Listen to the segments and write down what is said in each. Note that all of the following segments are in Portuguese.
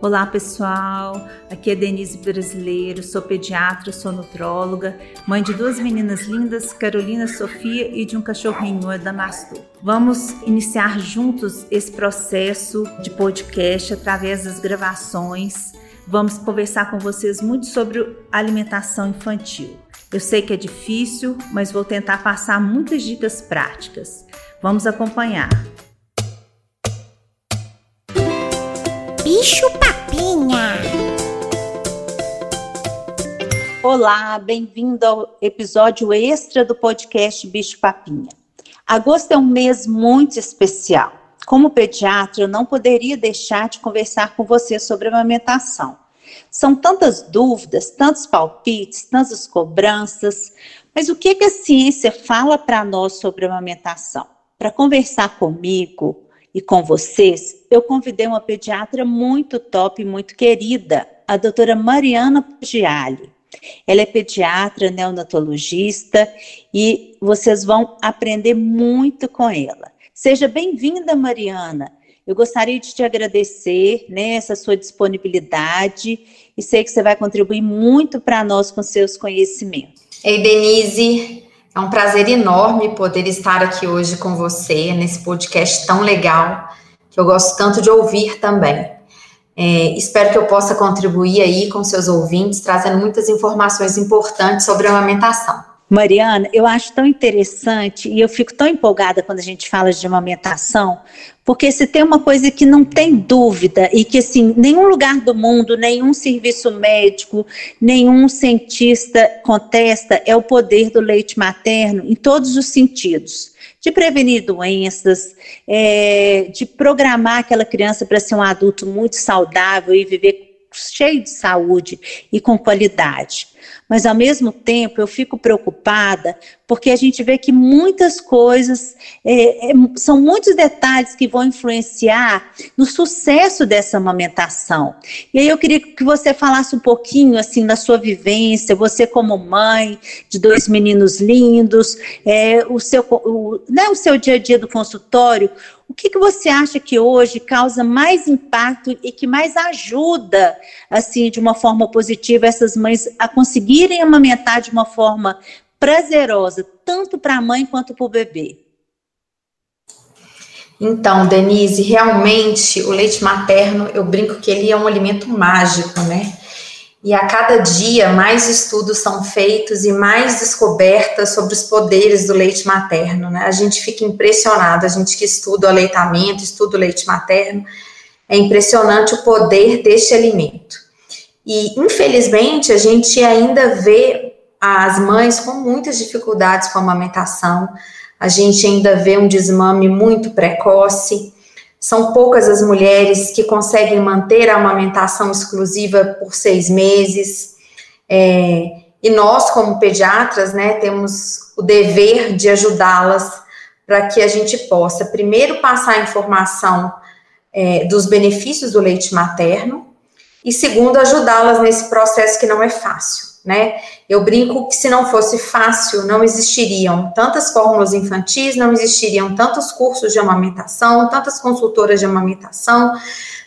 Olá pessoal, aqui é Denise Brasileiro, sou pediatra, sou nutróloga, mãe de duas meninas lindas, Carolina Sofia e de um cachorrinho, Adamastor. Vamos iniciar juntos esse processo de podcast através das gravações. Vamos conversar com vocês muito sobre alimentação infantil. Eu sei que é difícil, mas vou tentar passar muitas dicas práticas. Vamos acompanhar. Bicho Olá, bem-vindo ao episódio extra do podcast Bicho Papinha. Agosto é um mês muito especial. Como pediatra, eu não poderia deixar de conversar com você sobre amamentação. São tantas dúvidas, tantos palpites, tantas cobranças, mas o que, que a ciência fala para nós sobre amamentação? Para conversar comigo, e com vocês, eu convidei uma pediatra muito top, muito querida, a doutora Mariana Pugiali. Ela é pediatra, neonatologista e vocês vão aprender muito com ela. Seja bem-vinda, Mariana. Eu gostaria de te agradecer né, essa sua disponibilidade e sei que você vai contribuir muito para nós com seus conhecimentos. Ei, Denise, é um prazer enorme poder estar aqui hoje com você nesse podcast tão legal que eu gosto tanto de ouvir também. É, espero que eu possa contribuir aí com seus ouvintes, trazendo muitas informações importantes sobre a amamentação. Mariana, eu acho tão interessante e eu fico tão empolgada quando a gente fala de amamentação, porque se tem uma coisa que não tem dúvida e que assim, nenhum lugar do mundo, nenhum serviço médico, nenhum cientista contesta é o poder do leite materno em todos os sentidos. De prevenir doenças, é, de programar aquela criança para ser um adulto muito saudável e viver cheio de saúde e com qualidade. Mas ao mesmo tempo eu fico preocupada porque a gente vê que muitas coisas é, é, são muitos detalhes que vão influenciar no sucesso dessa amamentação. E aí eu queria que você falasse um pouquinho assim da sua vivência, você como mãe de dois meninos lindos, é, o seu o, né, o seu dia a dia do consultório, o que, que você acha que hoje causa mais impacto e que mais ajuda, assim, de uma forma positiva, essas mães a conseguirem amamentar de uma forma prazerosa, tanto para a mãe quanto para o bebê? Então, Denise, realmente o leite materno, eu brinco que ele é um alimento mágico, né? E a cada dia mais estudos são feitos e mais descobertas sobre os poderes do leite materno, né? A gente fica impressionado, a gente que estuda o aleitamento, estuda o leite materno, é impressionante o poder deste alimento. E infelizmente a gente ainda vê as mães com muitas dificuldades com a amamentação, a gente ainda vê um desmame muito precoce são poucas as mulheres que conseguem manter a amamentação exclusiva por seis meses. É, e nós, como pediatras, né, temos o dever de ajudá-las para que a gente possa, primeiro, passar a informação é, dos benefícios do leite materno, e segundo, ajudá-las nesse processo que não é fácil né? Eu brinco que se não fosse fácil, não existiriam tantas fórmulas infantis, não existiriam tantos cursos de amamentação, tantas consultoras de amamentação,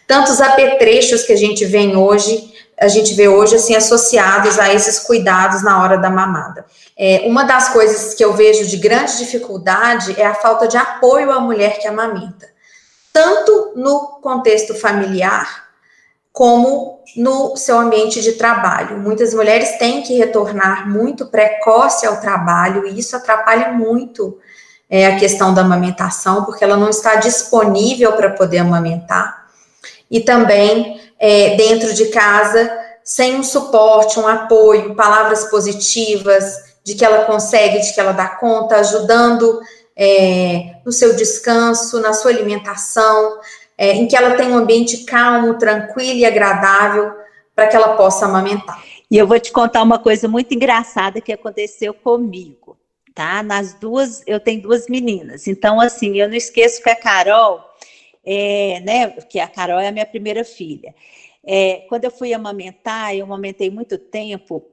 tantos apetrechos que a gente vê hoje, a gente vê hoje assim associados a esses cuidados na hora da mamada. É, uma das coisas que eu vejo de grande dificuldade é a falta de apoio à mulher que amamenta, tanto no contexto familiar como no seu ambiente de trabalho. Muitas mulheres têm que retornar muito precoce ao trabalho e isso atrapalha muito é, a questão da amamentação, porque ela não está disponível para poder amamentar. E também é, dentro de casa, sem um suporte, um apoio, palavras positivas de que ela consegue, de que ela dá conta, ajudando é, no seu descanso, na sua alimentação, é, em que ela tenha um ambiente calmo, tranquilo e agradável para que ela possa amamentar. E eu vou te contar uma coisa muito engraçada que aconteceu comigo, tá? Nas duas, eu tenho duas meninas, então assim, eu não esqueço que a Carol, é, né, que a Carol é a minha primeira filha. É, quando eu fui amamentar, eu amamentei muito tempo,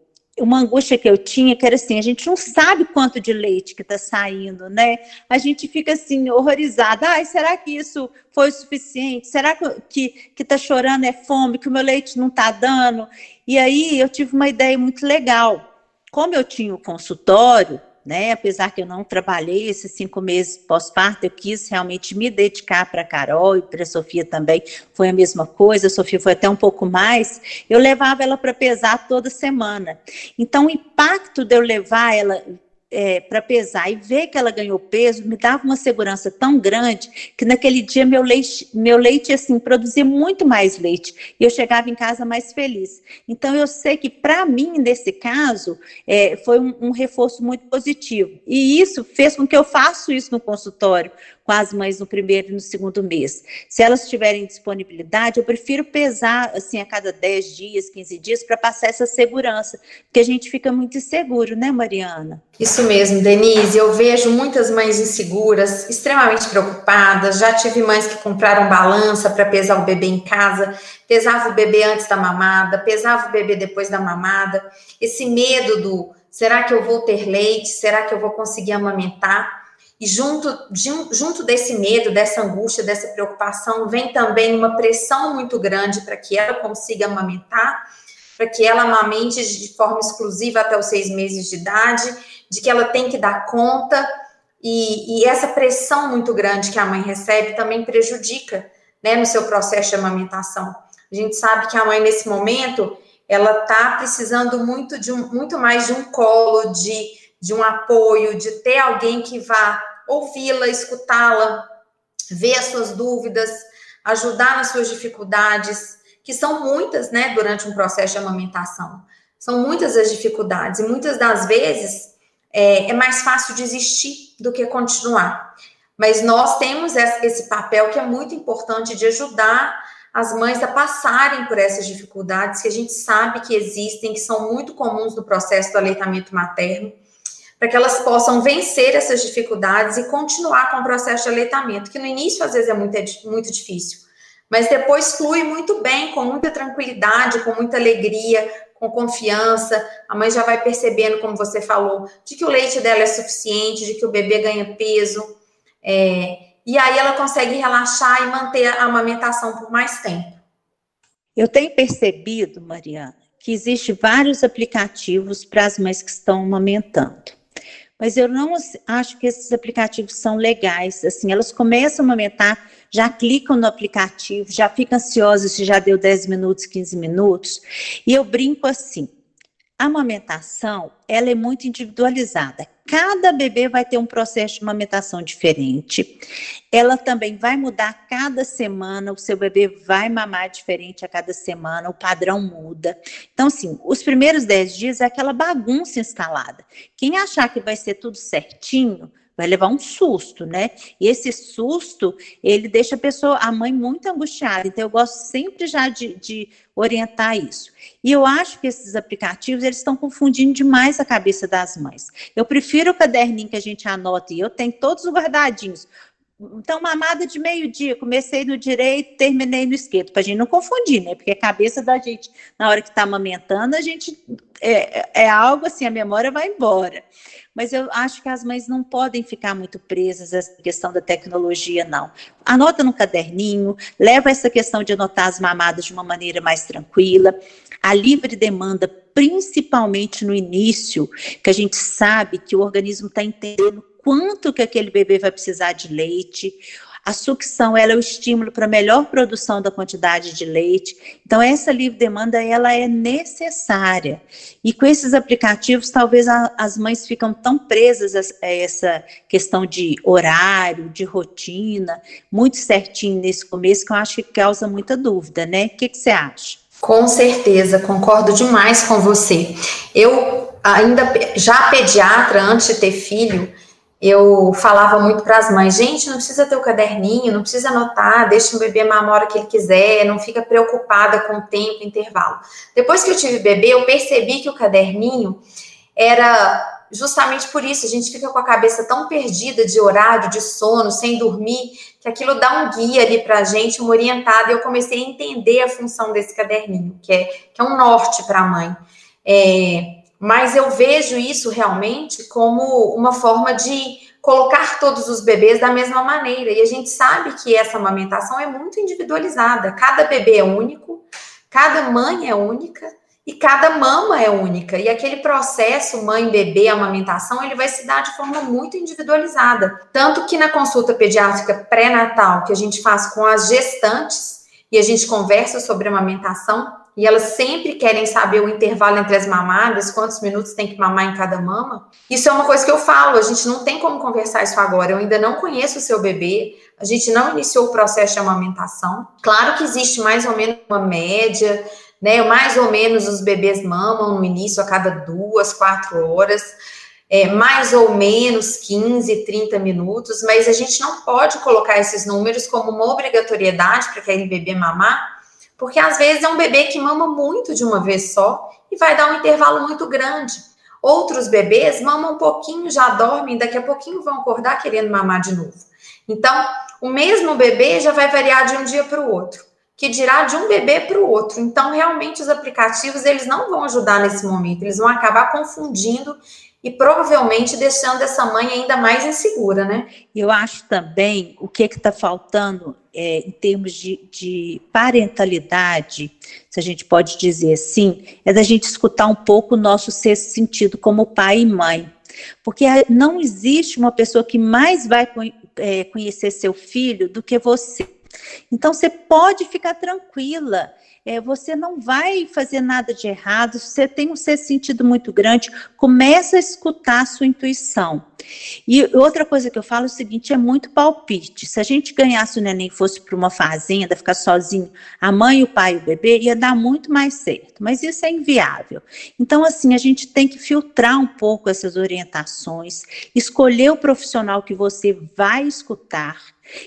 uma angústia que eu tinha, que era assim, a gente não sabe quanto de leite que está saindo, né? A gente fica assim, horrorizada. Ai, será que isso foi o suficiente? Será que que está chorando é fome, que o meu leite não está dando? E aí eu tive uma ideia muito legal. Como eu tinha o consultório, né? Apesar que eu não trabalhei esses cinco meses pós-parto, eu quis realmente me dedicar para a Carol e para a Sofia também. Foi a mesma coisa, a Sofia foi até um pouco mais. Eu levava ela para pesar toda semana. Então, o impacto de eu levar ela é, para pesar e ver que ela ganhou peso me dava uma segurança tão grande que naquele dia meu leite, meu leite assim produzia muito mais leite e eu chegava em casa mais feliz. Então eu sei que para mim nesse caso é, foi um, um reforço muito positivo e isso fez com que eu faça isso no consultório as mães no primeiro e no segundo mês. Se elas tiverem disponibilidade, eu prefiro pesar assim a cada 10 dias, 15 dias, para passar essa segurança, porque a gente fica muito inseguro, né, Mariana? Isso mesmo, Denise. Eu vejo muitas mães inseguras, extremamente preocupadas. Já tive mães que compraram balança para pesar o bebê em casa, pesava o bebê antes da mamada, pesava o bebê depois da mamada. Esse medo do será que eu vou ter leite? Será que eu vou conseguir amamentar? E junto, junto desse medo, dessa angústia, dessa preocupação, vem também uma pressão muito grande para que ela consiga amamentar, para que ela amamente de forma exclusiva até os seis meses de idade, de que ela tem que dar conta. E, e essa pressão muito grande que a mãe recebe também prejudica né, no seu processo de amamentação. A gente sabe que a mãe, nesse momento, ela está precisando muito de um, muito mais de um colo, de de um apoio, de ter alguém que vá ouvi-la, escutá-la, ver as suas dúvidas, ajudar nas suas dificuldades, que são muitas, né, durante um processo de amamentação. São muitas as dificuldades, e muitas das vezes é, é mais fácil desistir do que continuar. Mas nós temos esse papel que é muito importante de ajudar as mães a passarem por essas dificuldades que a gente sabe que existem, que são muito comuns no processo do aleitamento materno para que elas possam vencer essas dificuldades e continuar com o processo de aleitamento, que no início às vezes é muito, muito difícil, mas depois flui muito bem, com muita tranquilidade, com muita alegria, com confiança. A mãe já vai percebendo, como você falou, de que o leite dela é suficiente, de que o bebê ganha peso. É, e aí ela consegue relaxar e manter a amamentação por mais tempo. Eu tenho percebido, Mariana, que existe vários aplicativos para as mães que estão amamentando mas eu não acho que esses aplicativos são legais. Assim, elas começam a amamentar, já clicam no aplicativo, já ficam ansiosas se já deu 10 minutos, 15 minutos. E eu brinco assim: a amamentação, ela é muito individualizada. Cada bebê vai ter um processo de amamentação diferente. Ela também vai mudar cada semana, o seu bebê vai mamar diferente a cada semana, o padrão muda. Então, assim, os primeiros 10 dias é aquela bagunça instalada. Quem achar que vai ser tudo certinho, vai levar um susto, né? E esse susto, ele deixa a pessoa, a mãe, muito angustiada. Então, eu gosto sempre já de, de orientar isso. E eu acho que esses aplicativos, eles estão confundindo demais a cabeça das mães. Eu prefiro o caderninho que a gente anota, e eu tenho todos guardadinhos. Então, mamada de meio-dia, comecei no direito, terminei no esquerdo, para a gente não confundir, né? Porque a cabeça da gente, na hora que está amamentando, a gente é, é algo assim, a memória vai embora mas eu acho que as mães não podem ficar muito presas a essa questão da tecnologia, não. Anota no caderninho, leva essa questão de anotar as mamadas de uma maneira mais tranquila. A livre demanda, principalmente no início, que a gente sabe que o organismo está entendendo quanto que aquele bebê vai precisar de leite, a sucção ela é o estímulo para melhor produção da quantidade de leite. Então essa livre demanda ela é necessária. E com esses aplicativos talvez a, as mães ficam tão presas a, a, essa questão de horário, de rotina, muito certinho nesse começo que eu acho que causa muita dúvida, né? O que, que você acha? Com certeza, concordo demais com você. Eu ainda já pediatra antes de ter filho, eu falava muito para as mães, gente, não precisa ter o caderninho, não precisa anotar, deixa o bebê mamar a hora que ele quiser, não fica preocupada com o tempo, intervalo. Depois que eu tive bebê, eu percebi que o caderninho era justamente por isso, a gente fica com a cabeça tão perdida de horário, de sono, sem dormir, que aquilo dá um guia ali para a gente, uma orientada, e eu comecei a entender a função desse caderninho, que é, que é um norte para a mãe. É, mas eu vejo isso realmente como uma forma de colocar todos os bebês da mesma maneira. E a gente sabe que essa amamentação é muito individualizada. Cada bebê é único, cada mãe é única e cada mama é única. E aquele processo mãe-bebê, amamentação, ele vai se dar de forma muito individualizada. Tanto que na consulta pediátrica pré-natal, que a gente faz com as gestantes, e a gente conversa sobre amamentação, e elas sempre querem saber o intervalo entre as mamadas, quantos minutos tem que mamar em cada mama. Isso é uma coisa que eu falo, a gente não tem como conversar isso agora. Eu ainda não conheço o seu bebê, a gente não iniciou o processo de amamentação. Claro que existe mais ou menos uma média, né? Mais ou menos os bebês mamam no início a cada duas, quatro horas. É, mais ou menos 15, 30 minutos, mas a gente não pode colocar esses números como uma obrigatoriedade para aquele bebê mamar, porque às vezes é um bebê que mama muito de uma vez só e vai dar um intervalo muito grande. Outros bebês mamam um pouquinho, já dormem, daqui a pouquinho vão acordar querendo mamar de novo. Então, o mesmo bebê já vai variar de um dia para o outro, que dirá de um bebê para o outro. Então, realmente os aplicativos eles não vão ajudar nesse momento, eles vão acabar confundindo e provavelmente deixando essa mãe ainda mais insegura, né? Eu acho também o que está faltando é, em termos de, de, parentalidade, se a gente pode dizer assim, é da gente escutar um pouco o nosso sexto sentido como pai e mãe. Porque não existe uma pessoa que mais vai é, conhecer seu filho do que você. Então, você pode ficar tranquila é, você não vai fazer nada de errado, você tem um ser sentido muito grande, começa a escutar a sua intuição. E outra coisa que eu falo é o seguinte: é muito palpite. Se a gente ganhasse o neném fosse para uma fazenda, ficar sozinho, a mãe, o pai e o bebê, ia dar muito mais certo. Mas isso é inviável. Então, assim, a gente tem que filtrar um pouco essas orientações, escolher o profissional que você vai escutar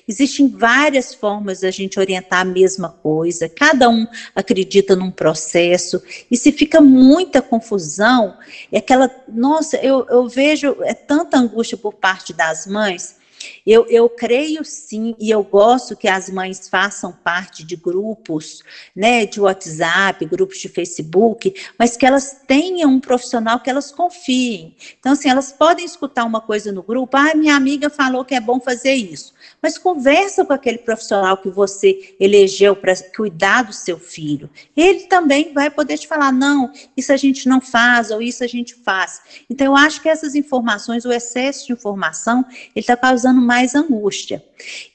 Existem várias formas da gente orientar a mesma coisa, cada um acredita num processo, e se fica muita confusão, é aquela, nossa, eu, eu vejo é tanta angústia por parte das mães, eu, eu creio sim, e eu gosto que as mães façam parte de grupos, né, de WhatsApp, grupos de Facebook, mas que elas tenham um profissional que elas confiem. Então, assim, elas podem escutar uma coisa no grupo, ah, minha amiga falou que é bom fazer isso, mas conversa com aquele profissional que você elegeu para cuidar do seu filho. Ele também vai poder te falar, não, isso a gente não faz, ou isso a gente faz. Então, eu acho que essas informações, o excesso de informação, ele está causando mais angústia.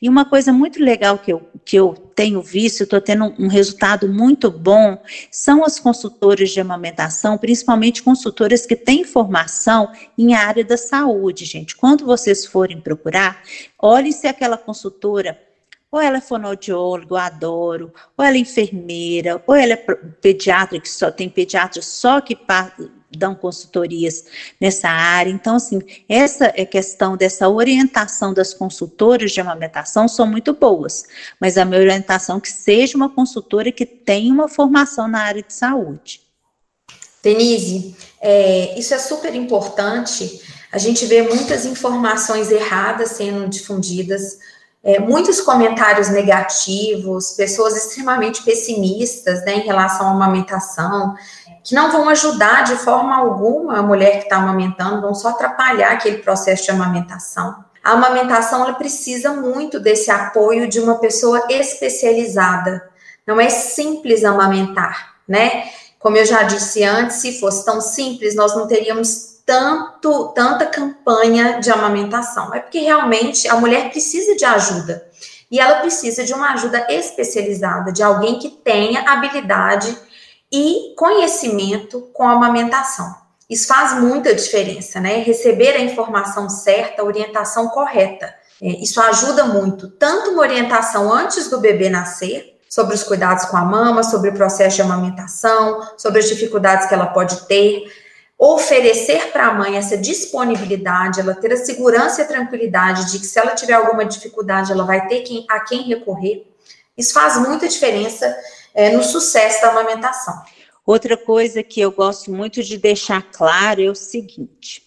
E uma coisa muito legal que eu, que eu tenho visto, estou tendo um, resultado muito bom, são as consultoras de amamentação, principalmente consultoras que têm formação em área da saúde, gente. Quando vocês forem procurar, olhe se aquela consultora ou ela é fonoaudióloga, eu adoro, ou ela é enfermeira, ou ela é pediatra, que só tem pediatra só que dão consultorias nessa área. Então, assim, essa é questão dessa orientação das consultoras de amamentação são muito boas, mas a minha orientação é que seja uma consultora que tenha uma formação na área de saúde. Denise, é, isso é super importante. A gente vê muitas informações erradas sendo difundidas, é, muitos comentários negativos, pessoas extremamente pessimistas né, em relação à amamentação que não vão ajudar de forma alguma a mulher que está amamentando, vão só atrapalhar aquele processo de amamentação. A amamentação ela precisa muito desse apoio de uma pessoa especializada. Não é simples amamentar, né? Como eu já disse antes, se fosse tão simples, nós não teríamos tanto, tanta campanha de amamentação. É porque realmente a mulher precisa de ajuda. E ela precisa de uma ajuda especializada, de alguém que tenha habilidade e conhecimento com a amamentação. Isso faz muita diferença, né? Receber a informação certa, a orientação correta. É, isso ajuda muito, tanto uma orientação antes do bebê nascer, sobre os cuidados com a mama, sobre o processo de amamentação, sobre as dificuldades que ela pode ter, oferecer para a mãe essa disponibilidade, ela ter a segurança e a tranquilidade de que se ela tiver alguma dificuldade, ela vai ter quem, a quem recorrer. Isso faz muita diferença é, no sucesso da amamentação. Outra coisa que eu gosto muito de deixar claro é o seguinte: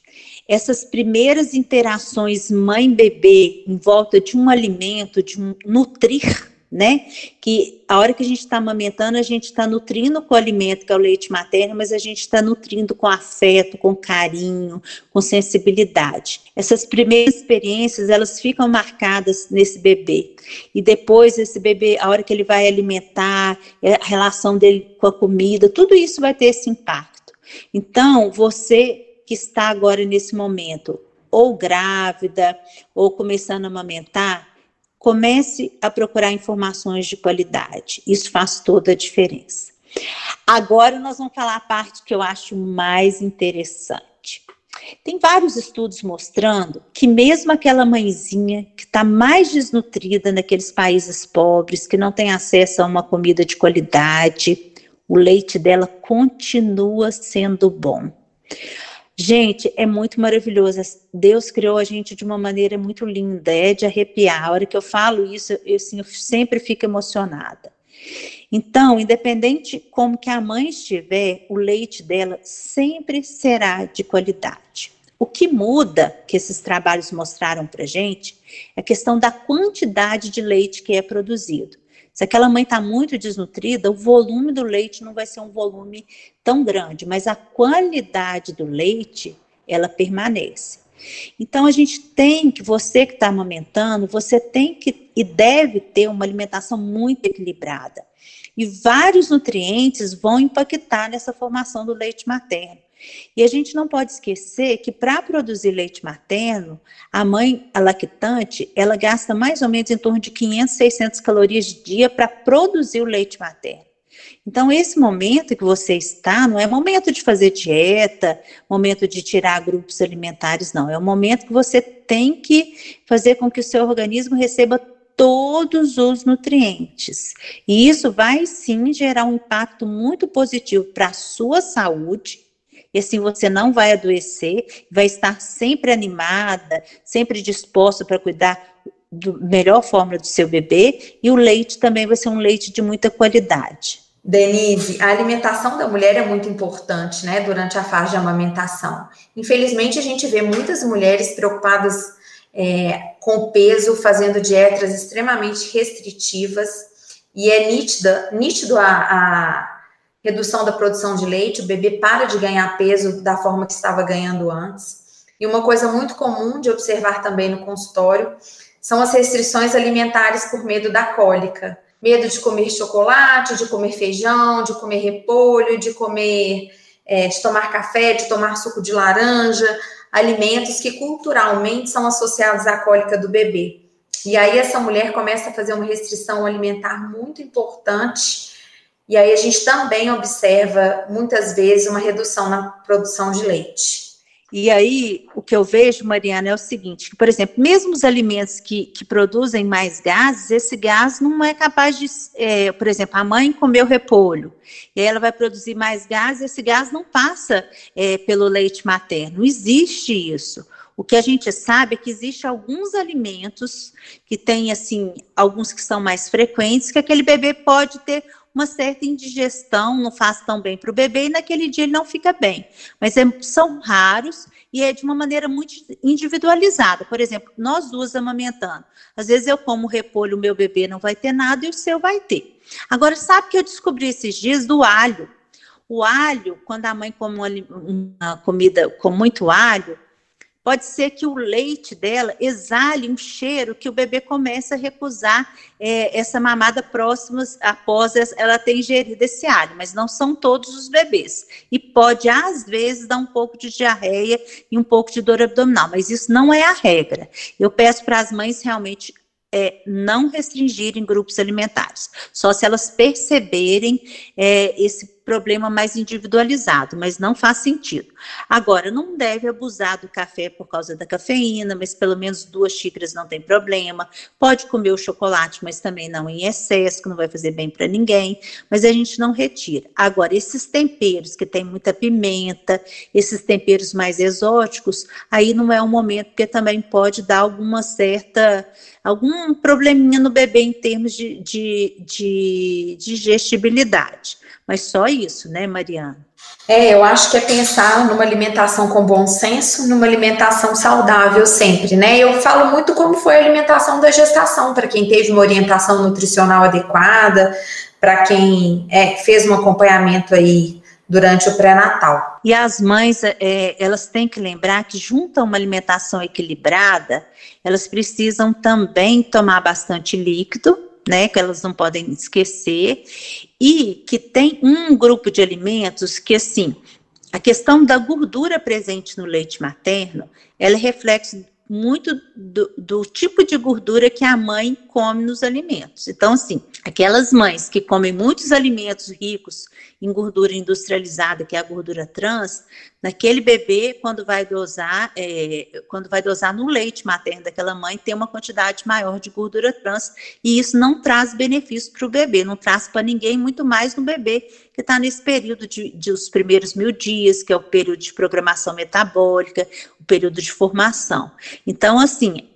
essas primeiras interações mãe-bebê em volta de um alimento, de um nutrir, né? Que a hora que a gente está amamentando, a gente está nutrindo com o alimento, que é o leite materno, mas a gente está nutrindo com afeto, com carinho, com sensibilidade. Essas primeiras experiências, elas ficam marcadas nesse bebê. E depois, esse bebê, a hora que ele vai alimentar, é, a relação dele com a comida, tudo isso vai ter esse impacto. Então, você que está agora nesse momento, ou grávida, ou começando a amamentar, comece a procurar informações de qualidade. Isso faz toda a diferença. Agora nós vamos falar a parte que eu acho mais interessante. Tem vários estudos mostrando que mesmo aquela mãezinha que está mais desnutrida naqueles países pobres, que não tem acesso a uma comida de qualidade, o leite dela continua sendo bom. Gente, é muito maravilhoso. Deus criou a gente de uma maneira muito linda, é de arrepiar. A hora que eu falo isso, eu, assim, eu sempre fico emocionada. Então, independente como que a mãe estiver, o leite dela sempre será de qualidade. O que muda, que esses trabalhos mostraram para gente, é a questão da quantidade de leite que é produzido. Se aquela mãe está muito desnutrida, o volume do leite não vai ser um volume tão grande, mas a qualidade do leite, ela permanece. Então a gente tem que, você que está amamentando, você tem que e deve ter uma alimentação muito equilibrada. E vários nutrientes vão impactar nessa formação do leite materno. E a gente não pode esquecer que para produzir leite materno, a mãe, a lactante, ela gasta mais ou menos em torno de 500, 600 calorias dia para produzir o leite materno. Então, esse momento que você está, não é momento de fazer dieta, momento de tirar grupos alimentares, não. É o momento que você tem que fazer com que o seu organismo receba todos os nutrientes. E isso vai sim gerar um impacto muito positivo para a sua saúde e assim você não vai adoecer, vai estar sempre animada, sempre disposta para cuidar da melhor forma do seu bebê, e o leite também vai ser um leite de muita qualidade. Denise, a alimentação da mulher é muito importante, né, durante a fase de amamentação. Infelizmente, a gente vê muitas mulheres preocupadas é, com peso, fazendo dietas extremamente restritivas, e é nítida, nítido a, a redução da produção de leite, o bebê para de ganhar peso da forma que estava ganhando antes. E uma coisa muito comum de observar também no consultório são as restrições alimentares por medo da cólica. Medo de comer chocolate, de comer feijão, de comer repolho, de comer, é, de tomar café, de tomar suco de laranja, alimentos que culturalmente são associados à cólica do bebê. E aí essa mulher começa a fazer uma restrição alimentar muito importante e aí a gente também observa muitas vezes uma redução na produção de leite. E aí, o que eu vejo, Mariana, é o seguinte: que, por exemplo, mesmo os alimentos que, que produzem mais gases, esse gás não é capaz de. É, por exemplo, a mãe comeu repolho, e aí ela vai produzir mais gás, esse gás não passa é, pelo leite materno. Não existe isso. O que a gente sabe é que existe alguns alimentos que têm, assim, alguns que são mais frequentes, que aquele bebê pode ter uma certa indigestão, não faz tão bem para o bebê e naquele dia ele não fica bem. Mas é, são raros e é de uma maneira muito individualizada. Por exemplo, nós duas amamentando. Às vezes eu como repolho, o meu bebê não vai ter nada e o seu vai ter. Agora, sabe que eu descobri esses dias do alho? O alho, quando a mãe come uma comida com muito alho, Pode ser que o leite dela exale um cheiro que o bebê começa a recusar é, essa mamada próxima após ela ter ingerido esse alho, mas não são todos os bebês. E pode, às vezes, dar um pouco de diarreia e um pouco de dor abdominal, mas isso não é a regra. Eu peço para as mães realmente é, não restringirem grupos alimentares, só se elas perceberem é, esse problema mais individualizado, mas não faz sentido. Agora, não deve abusar do café por causa da cafeína, mas pelo menos duas xícaras não tem problema. Pode comer o chocolate, mas também não em excesso, que não vai fazer bem para ninguém, mas a gente não retira. Agora, esses temperos que tem muita pimenta, esses temperos mais exóticos, aí não é o momento, porque também pode dar alguma certa algum probleminha no bebê em termos de, de, de digestibilidade. Mas só isso, né, Mariana? É, eu acho que é pensar numa alimentação com bom senso, numa alimentação saudável sempre, né? Eu falo muito como foi a alimentação da gestação, para quem teve uma orientação nutricional adequada, para quem é, fez um acompanhamento aí durante o pré-natal. E as mães, é, elas têm que lembrar que junto a uma alimentação equilibrada, elas precisam também tomar bastante líquido, né, que elas não podem esquecer, e que tem um grupo de alimentos que, assim, a questão da gordura presente no leite materno, ela é reflexo muito do, do, tipo de gordura que a mãe come nos alimentos. Então, assim, aquelas mães que comem muitos alimentos ricos em gordura industrializada, que é a gordura trans, naquele bebê, quando vai dosar, é, quando vai dosar no leite materno daquela mãe, tem uma quantidade maior de gordura trans, e isso não traz benefício para o bebê, não traz para ninguém, muito mais no bebê que está nesse período de, de os primeiros mil dias, que é o período de programação metabólica, o período de formação. Então, assim,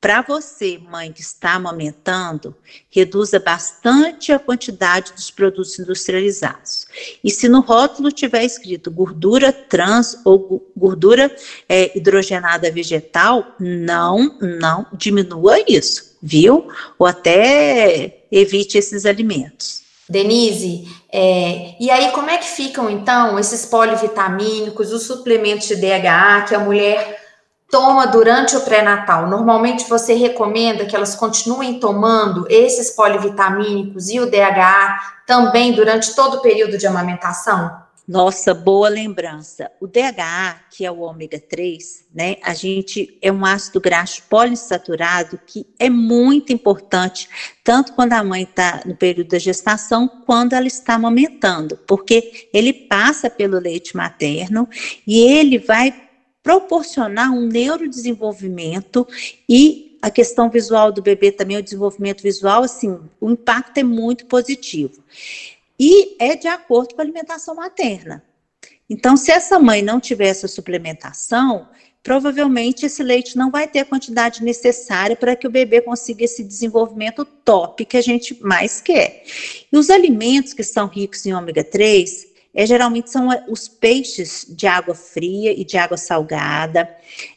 para você, mãe que está amamentando, reduza bastante a quantidade dos produtos industrializados. E se no rótulo tiver escrito gordura trans ou gordura é, hidrogenada vegetal, não, não diminua isso, viu? Ou até evite esses alimentos. Denise, é, e aí como é que ficam então esses polivitamínicos, os suplementos de DHA que a mulher toma durante o pré-natal? Normalmente você recomenda que elas continuem tomando esses polivitamínicos e o DHA também durante todo o período de amamentação? Nossa, boa lembrança. O DHA, que é o ômega 3, né? A gente é um ácido graxo poliinsaturado que é muito importante, tanto quando a mãe está no período da gestação, quando ela está amamentando, porque ele passa pelo leite materno e ele vai proporcionar um neurodesenvolvimento e a questão visual do bebê também, o desenvolvimento visual, assim, o impacto é muito positivo. E é de acordo com a alimentação materna. Então, se essa mãe não tiver essa suplementação, provavelmente esse leite não vai ter a quantidade necessária para que o bebê consiga esse desenvolvimento top que a gente mais quer. E os alimentos que são ricos em ômega 3, é, geralmente são é, os peixes de água fria e de água salgada.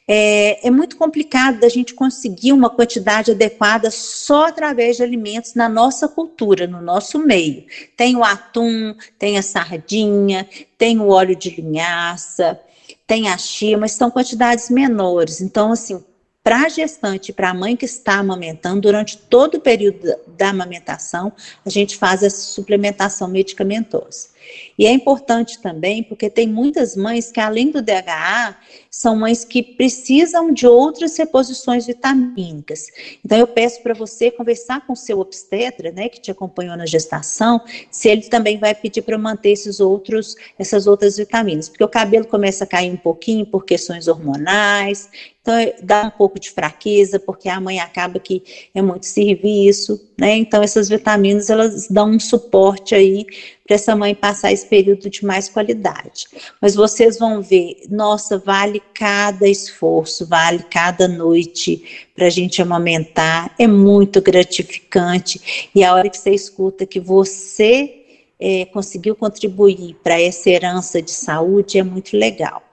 É, é, muito complicado da gente conseguir uma quantidade adequada só através de alimentos na nossa cultura, no nosso meio. Tem o atum, tem a sardinha, tem o óleo de linhaça, tem a chia, mas são quantidades menores. Então, assim, para a gestante, para a mãe que está amamentando, durante todo o período da amamentação, a gente faz essa suplementação medicamentosa. E é importante também porque tem muitas mães que, além do DHA, são mães que precisam de outras reposições vitamínicas. Então, eu peço para você conversar com o seu obstetra, né, que te acompanhou na gestação, se ele também vai pedir para manter esses outros, essas outras vitaminas, porque o cabelo começa a cair um pouquinho por questões hormonais, então dá um pouco de fraqueza, porque a mãe acaba que é muito serviço, né? Então essas vitaminas elas dão um suporte aí para essa mãe passar esse período de mais qualidade. Mas vocês vão ver, nossa, vale cada esforço, vale cada noite para a gente amamentar, é muito gratificante. E a hora que você escuta que você é, conseguiu contribuir para essa herança de saúde é muito legal.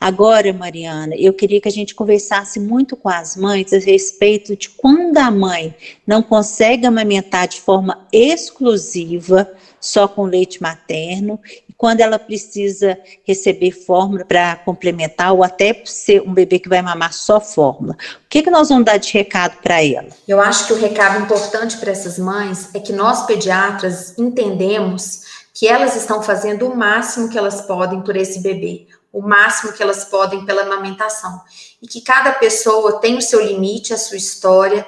Agora, Mariana, eu queria que a gente conversasse muito com as mães a respeito de quando a mãe não consegue amamentar de forma exclusiva, só com leite materno, e quando ela precisa receber fórmula para complementar, ou até ser um bebê que vai mamar só fórmula. O que, que nós vamos dar de recado para ela? Eu acho que o recado importante para essas mães é que nós pediatras entendemos que elas estão fazendo o máximo que elas podem por esse bebê o máximo que elas podem pela amamentação. E que cada pessoa tem o seu limite, a sua história,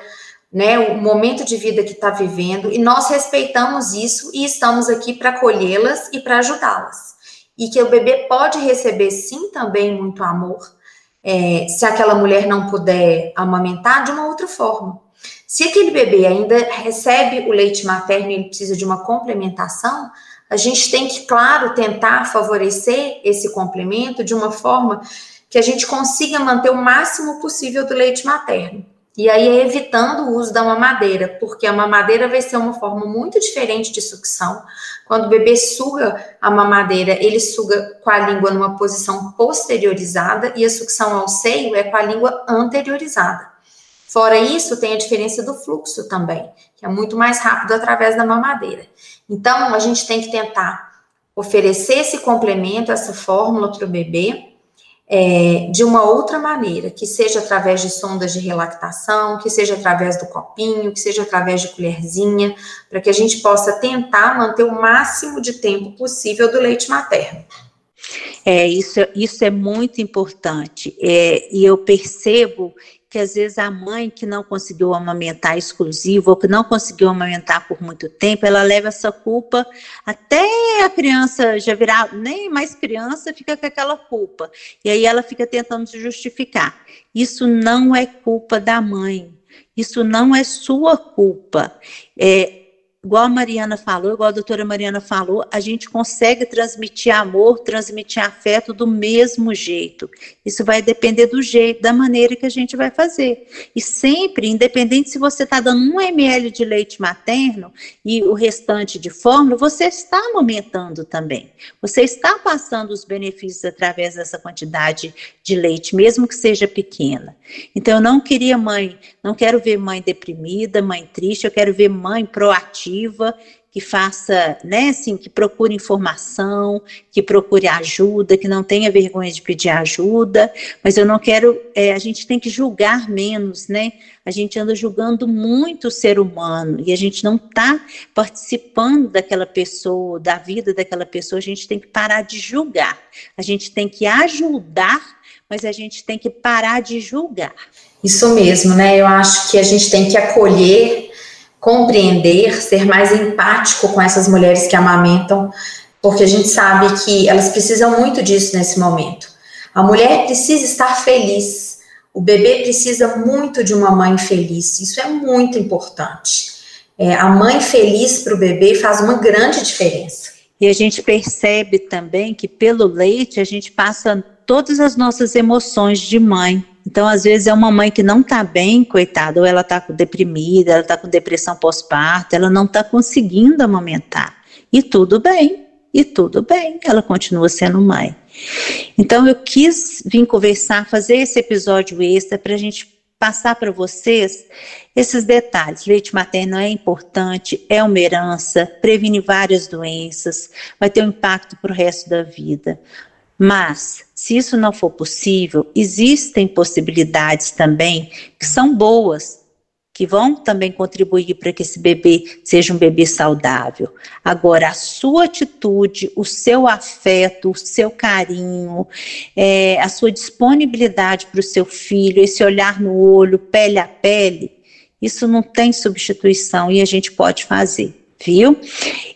né, o momento de vida que está vivendo, e nós respeitamos isso e estamos aqui para acolhê-las e para ajudá-las. E que o bebê pode receber, sim, também muito amor, é, se aquela mulher não puder amamentar, de uma outra forma. Se aquele bebê ainda recebe o leite materno e ele precisa de uma complementação, a gente tem que, claro, tentar favorecer esse complemento de uma forma que a gente consiga manter o máximo possível do leite materno. E aí é evitando o uso da mamadeira, porque a mamadeira vai ser uma forma muito diferente de sucção. Quando o bebê suga a mamadeira, ele suga com a língua numa posição posteriorizada e a sucção ao seio é com a língua anteriorizada. Fora isso, tem a diferença do fluxo também, que é muito mais rápido através da mamadeira. Então, a gente tem que tentar oferecer esse complemento, essa fórmula para o bebê, é, de uma outra maneira, que seja através de sondas de relactação, que seja através do copinho, que seja através de colherzinha, para que a gente possa tentar manter o máximo de tempo possível do leite materno. É, isso, isso é muito importante. É, e eu percebo que às vezes a mãe que não conseguiu amamentar exclusivo ou que não conseguiu amamentar por muito tempo, ela leva essa culpa até a criança já virar nem mais criança, fica com aquela culpa. E aí ela fica tentando se justificar. Isso não é culpa da mãe. Isso não é sua culpa. É, igual a Mariana falou, igual a doutora Mariana falou, a gente consegue transmitir amor, transmitir afeto do mesmo jeito. Isso vai depender do jeito, da maneira que a gente vai fazer. E sempre, independente se você está dando um ml de leite materno e o restante de fórmula, você está amamentando também. Você está passando os benefícios através dessa quantidade de leite, mesmo que seja pequena. Então, eu não queria mãe, não quero ver mãe deprimida, mãe triste, eu quero ver mãe proativa ativa, que faça, né, assim, que procure informação, que procure ajuda, que não tenha vergonha de pedir ajuda, mas eu não quero, é, a gente tem que julgar menos, né, a gente anda julgando muito o ser humano e a gente não está participando daquela pessoa, da vida daquela pessoa, a gente tem que parar de julgar, a gente tem que ajudar, mas a gente tem que parar de julgar. Isso mesmo, né, eu acho que a gente tem que acolher compreender, ser mais empático com essas mulheres que amamentam, porque a gente sabe que elas precisam muito disso nesse momento. A mulher precisa estar feliz, o bebê precisa muito de uma mãe feliz, isso é muito importante. É, a mãe feliz para o bebê faz uma grande diferença. E a gente percebe também que pelo leite a gente passa todas as nossas emoções de mãe. Então, às vezes, é uma mãe que não está bem, coitada, ou ela está deprimida, ela está com depressão pós-parto, ela não está conseguindo amamentar. E tudo bem, e tudo bem, ela continua sendo mãe. Então, eu quis vir conversar, fazer esse episódio extra para a gente passar para vocês esses detalhes. Leite materno é importante, é uma herança, previne várias doenças, vai ter um impacto para o resto da vida. Mas, se isso não for possível, existem possibilidades também que são boas, que vão também contribuir para que esse bebê seja um bebê saudável. Agora, a sua atitude, o seu afeto, o seu carinho, é, a sua disponibilidade para o seu filho, esse olhar no olho, pele a pele, isso não tem substituição e a gente pode fazer, viu?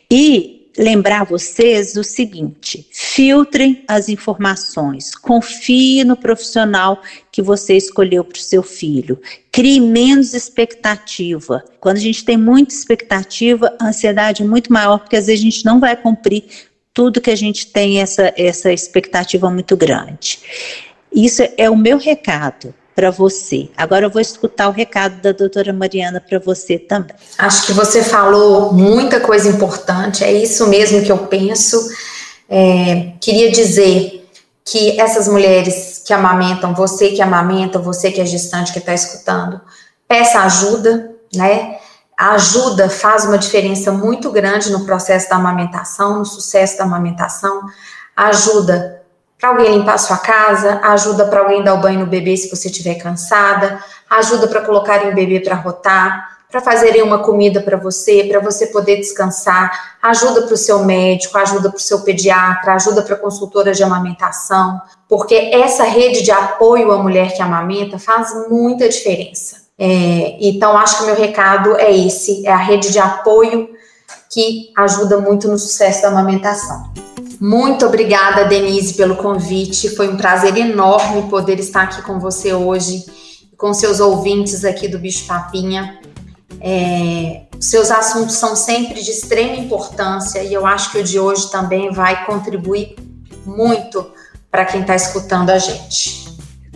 E lembrar vocês o seguinte: filtrem as informações, confie no profissional que você escolheu para o seu filho, crie menos expectativa. Quando a gente tem muita expectativa, a ansiedade é muito maior, porque às vezes a gente não vai cumprir tudo que a gente tem essa, essa expectativa muito grande. Isso é o meu recado para você. Agora eu vou escutar o recado da doutora Mariana para você também. Acho que você falou muita coisa importante, é isso mesmo que eu penso. É, queria dizer que essas mulheres que amamentam, você que amamenta, você que é gestante que está escutando, peça ajuda, né? A ajuda faz uma diferença muito grande no processo da amamentação, no sucesso da amamentação. A ajuda para alguém limpar a sua casa, ajuda para alguém dar o banho no bebê se você estiver cansada, ajuda para colocarem o bebê para rotar, para fazerem uma comida para você, para você poder descansar, ajuda para o seu médico, ajuda para o seu pediatra, ajuda para a consultora de amamentação, porque essa rede de apoio à mulher que amamenta faz muita diferença. É, então, acho que o meu recado é esse: é a rede de apoio que ajuda muito no sucesso da amamentação. Muito obrigada, Denise, pelo convite. Foi um prazer enorme poder estar aqui com você hoje, com seus ouvintes aqui do Bicho Papinha. É, seus assuntos são sempre de extrema importância e eu acho que o de hoje também vai contribuir muito para quem está escutando a gente.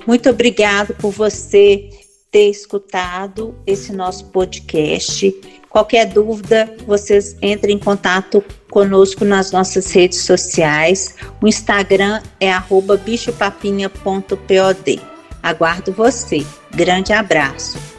Muito obrigado por você ter escutado esse nosso podcast. Qualquer dúvida, vocês entrem em contato conosco nas nossas redes sociais. O Instagram é bichopapinha.pod. Aguardo você. Grande abraço.